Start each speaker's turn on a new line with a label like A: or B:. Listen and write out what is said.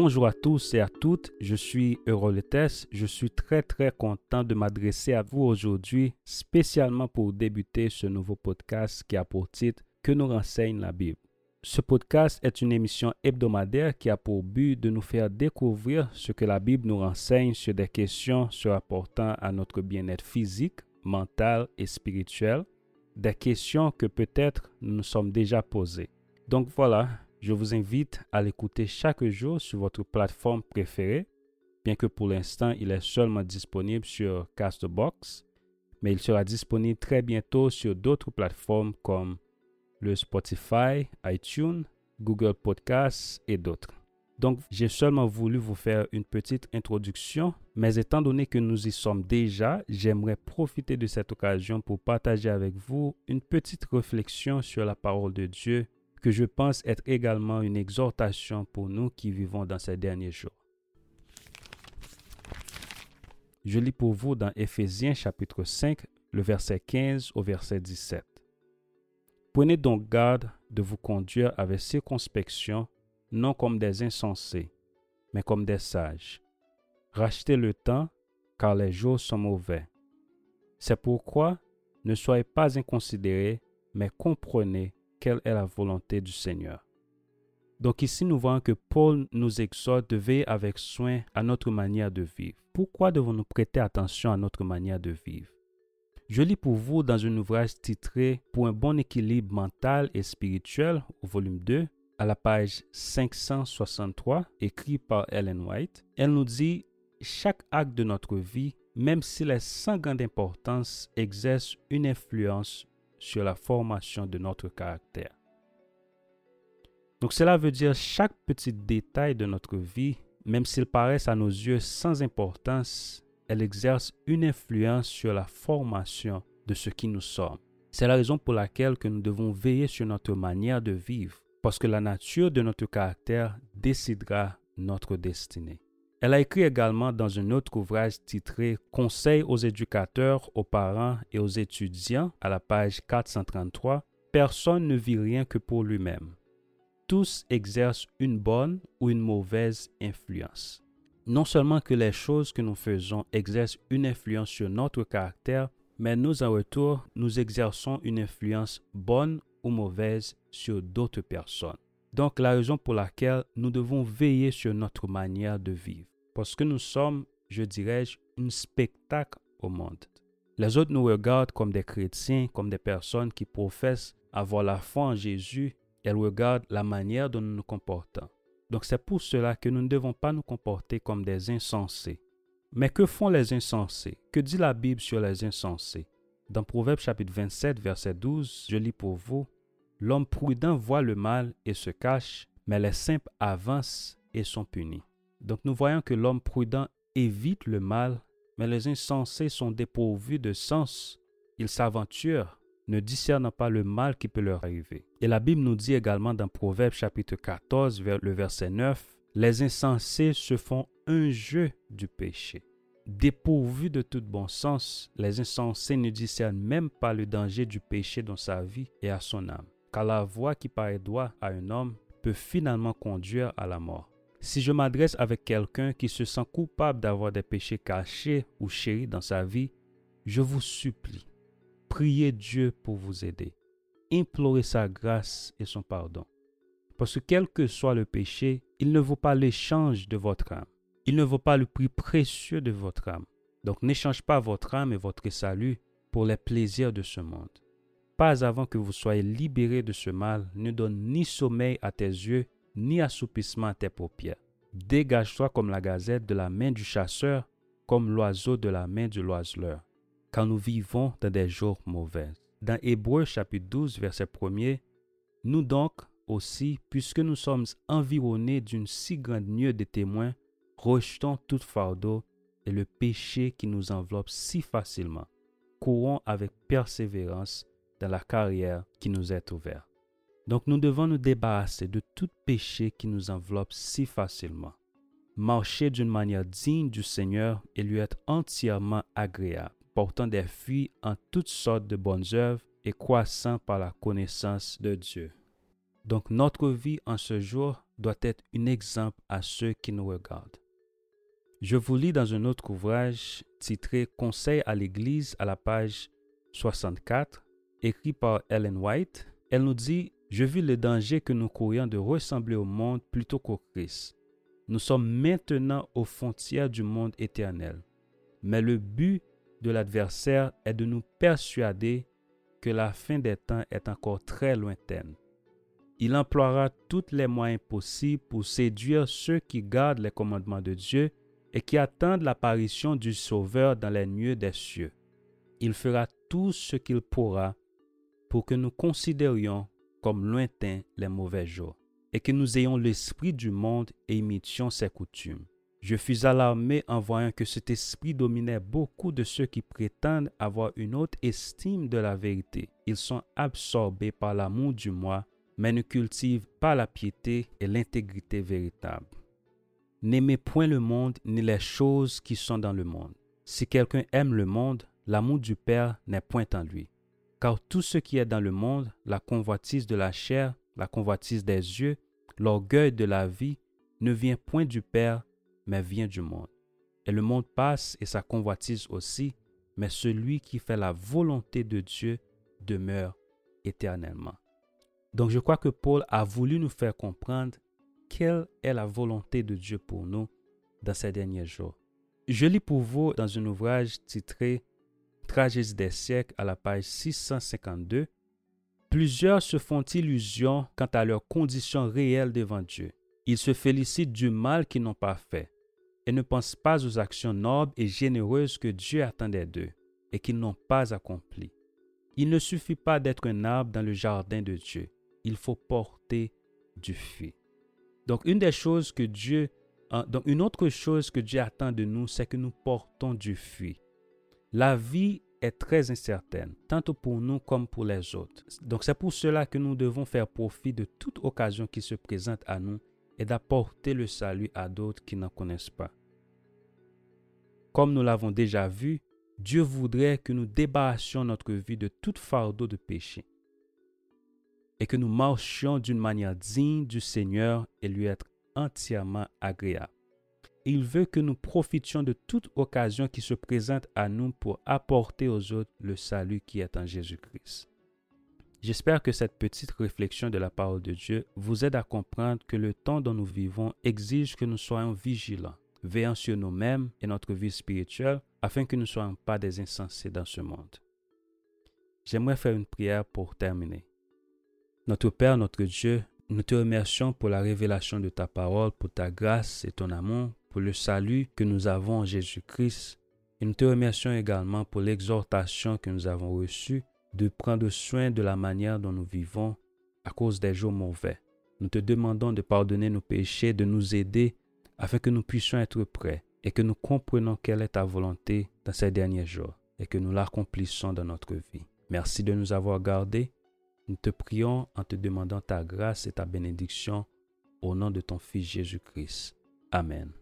A: Bonjour à tous et à toutes, je suis Euroletes. Je suis très très content de m'adresser à vous aujourd'hui, spécialement pour débuter ce nouveau podcast qui a pour titre Que nous renseigne la Bible. Ce podcast est une émission hebdomadaire qui a pour but de nous faire découvrir ce que la Bible nous renseigne sur des questions se rapportant à notre bien-être physique, mental et spirituel, des questions que peut-être nous nous sommes déjà posées. Donc voilà, je vous invite à l'écouter chaque jour sur votre plateforme préférée, bien que pour l'instant il est seulement disponible sur Castbox, mais il sera disponible très bientôt sur d'autres plateformes comme le Spotify, iTunes, Google Podcasts et d'autres. Donc j'ai seulement voulu vous faire une petite introduction, mais étant donné que nous y sommes déjà, j'aimerais profiter de cette occasion pour partager avec vous une petite réflexion sur la parole de Dieu que je pense être également une exhortation pour nous qui vivons dans ces derniers jours. Je lis pour vous dans Éphésiens chapitre 5, le verset 15 au verset 17. Prenez donc garde de vous conduire avec circonspection, non comme des insensés, mais comme des sages. Rachetez le temps, car les jours sont mauvais. C'est pourquoi ne soyez pas inconsidérés, mais comprenez quelle est la volonté du Seigneur. Donc ici, nous voyons que Paul nous exhorte de veiller avec soin à notre manière de vivre. Pourquoi devons-nous prêter attention à notre manière de vivre? Je lis pour vous dans un ouvrage titré Pour un bon équilibre mental et spirituel volume 2, à la page 563, écrit par Ellen White. Elle nous dit Chaque acte de notre vie, même s'il est sans grande importance, exerce une influence sur la formation de notre caractère. Donc cela veut dire chaque petit détail de notre vie, même s'il paraissent à nos yeux sans importance, elle exerce une influence sur la formation de ce qui nous sommes. C'est la raison pour laquelle que nous devons veiller sur notre manière de vivre, parce que la nature de notre caractère décidera notre destinée. Elle a écrit également dans un autre ouvrage titré Conseil aux éducateurs, aux parents et aux étudiants à la page 433, Personne ne vit rien que pour lui-même. Tous exercent une bonne ou une mauvaise influence. Non seulement que les choses que nous faisons exercent une influence sur notre caractère, mais nous en retour, nous exerçons une influence bonne ou mauvaise sur d'autres personnes. Donc la raison pour laquelle nous devons veiller sur notre manière de vivre. Parce que nous sommes, je dirais, un spectacle au monde. Les autres nous regardent comme des chrétiens, comme des personnes qui professent avoir la foi en Jésus. Elles regardent la manière dont nous nous comportons. Donc c'est pour cela que nous ne devons pas nous comporter comme des insensés. Mais que font les insensés? Que dit la Bible sur les insensés? Dans Proverbe chapitre 27, verset 12, je lis pour vous, L'homme prudent voit le mal et se cache, mais les simples avancent et sont punis. Donc nous voyons que l'homme prudent évite le mal, mais les insensés sont dépourvus de sens. Ils s'aventurent, ne discernant pas le mal qui peut leur arriver. Et la Bible nous dit également dans Proverbe chapitre 14, le verset 9, Les insensés se font un jeu du péché. Dépourvus de tout bon sens, les insensés ne discernent même pas le danger du péché dans sa vie et à son âme car la voie qui paraît droite à un homme peut finalement conduire à la mort. Si je m'adresse avec quelqu'un qui se sent coupable d'avoir des péchés cachés ou chéris dans sa vie, je vous supplie, priez Dieu pour vous aider. Implorez sa grâce et son pardon. Parce que quel que soit le péché, il ne vaut pas l'échange de votre âme. Il ne vaut pas le prix précieux de votre âme. Donc n'échange pas votre âme et votre salut pour les plaisirs de ce monde pas avant que vous soyez libérés de ce mal, ne donne ni sommeil à tes yeux, ni assoupissement à tes paupières. Dégage-toi comme la gazette de la main du chasseur, comme l'oiseau de la main du loiseleur, car nous vivons dans des jours mauvais. Dans Hébreu chapitre 12, verset 1 nous donc aussi, puisque nous sommes environnés d'une si grande nuée de témoins, rejetons tout fardeau et le péché qui nous enveloppe si facilement. Courons avec persévérance dans la carrière qui nous est ouverte. Donc nous devons nous débarrasser de tout péché qui nous enveloppe si facilement. Marcher d'une manière digne du Seigneur et lui être entièrement agréable, portant des fruits en toutes sortes de bonnes œuvres et croissant par la connaissance de Dieu. Donc notre vie en ce jour doit être un exemple à ceux qui nous regardent. Je vous lis dans un autre ouvrage titré Conseil à l'Église à la page 64, écrit par Ellen White. Elle nous dit Je vis le danger que nous courions de ressembler au monde plutôt qu'au Christ. Nous sommes maintenant aux frontières du monde éternel. Mais le but de l'adversaire est de nous persuader que la fin des temps est encore très lointaine. Il emploiera tous les moyens possibles pour séduire ceux qui gardent les commandements de Dieu et qui attendent l'apparition du Sauveur dans les nuées des cieux. Il fera tout ce qu'il pourra pour que nous considérions comme lointains les mauvais jours, et que nous ayons l'esprit du monde et imitions ses coutumes. Je fus alarmé en voyant que cet esprit dominait beaucoup de ceux qui prétendent avoir une haute estime de la vérité. Ils sont absorbés par l'amour du moi, mais ne cultivent pas la piété et l'intégrité véritable. N'aimez point le monde ni les choses qui sont dans le monde. Si quelqu'un aime le monde, l'amour du Père n'est point en lui. Car tout ce qui est dans le monde, la convoitise de la chair, la convoitise des yeux, l'orgueil de la vie, ne vient point du Père, mais vient du monde. Et le monde passe et sa convoitise aussi, mais celui qui fait la volonté de Dieu demeure éternellement. Donc je crois que Paul a voulu nous faire comprendre quelle est la volonté de Dieu pour nous dans ces derniers jours. Je lis pour vous dans un ouvrage titré Tragédie des siècles à la page 652. Plusieurs se font illusion quant à leurs conditions réelles devant Dieu. Ils se félicitent du mal qu'ils n'ont pas fait et ne pensent pas aux actions nobles et généreuses que Dieu attendait d'eux et qu'ils n'ont pas accomplies. Il ne suffit pas d'être un arbre dans le jardin de Dieu. Il faut porter du fruit. Donc, une des choses que Dieu, donc une autre chose que Dieu attend de nous, c'est que nous portons du fruit. La vie est très incertaine, tant pour nous comme pour les autres. Donc, c'est pour cela que nous devons faire profit de toute occasion qui se présente à nous et d'apporter le salut à d'autres qui n'en connaissent pas. Comme nous l'avons déjà vu, Dieu voudrait que nous débarrassions notre vie de tout fardeau de péché et que nous marchions d'une manière digne du Seigneur et lui être entièrement agréable. Il veut que nous profitions de toute occasion qui se présente à nous pour apporter aux autres le salut qui est en Jésus-Christ. J'espère que cette petite réflexion de la parole de Dieu vous aide à comprendre que le temps dont nous vivons exige que nous soyons vigilants, veillant sur nous-mêmes et notre vie spirituelle afin que nous ne soyons pas des insensés dans ce monde. J'aimerais faire une prière pour terminer. Notre Père, notre Dieu, nous te remercions pour la révélation de ta parole, pour ta grâce et ton amour, pour le salut que nous avons en Jésus-Christ. Et nous te remercions également pour l'exhortation que nous avons reçue de prendre soin de la manière dont nous vivons à cause des jours mauvais. Nous te demandons de pardonner nos péchés, de nous aider afin que nous puissions être prêts et que nous comprenions quelle est ta volonté dans ces derniers jours et que nous l'accomplissons dans notre vie. Merci de nous avoir gardés nous te prions en te demandant ta grâce et ta bénédiction au nom de ton Fils Jésus-Christ. Amen.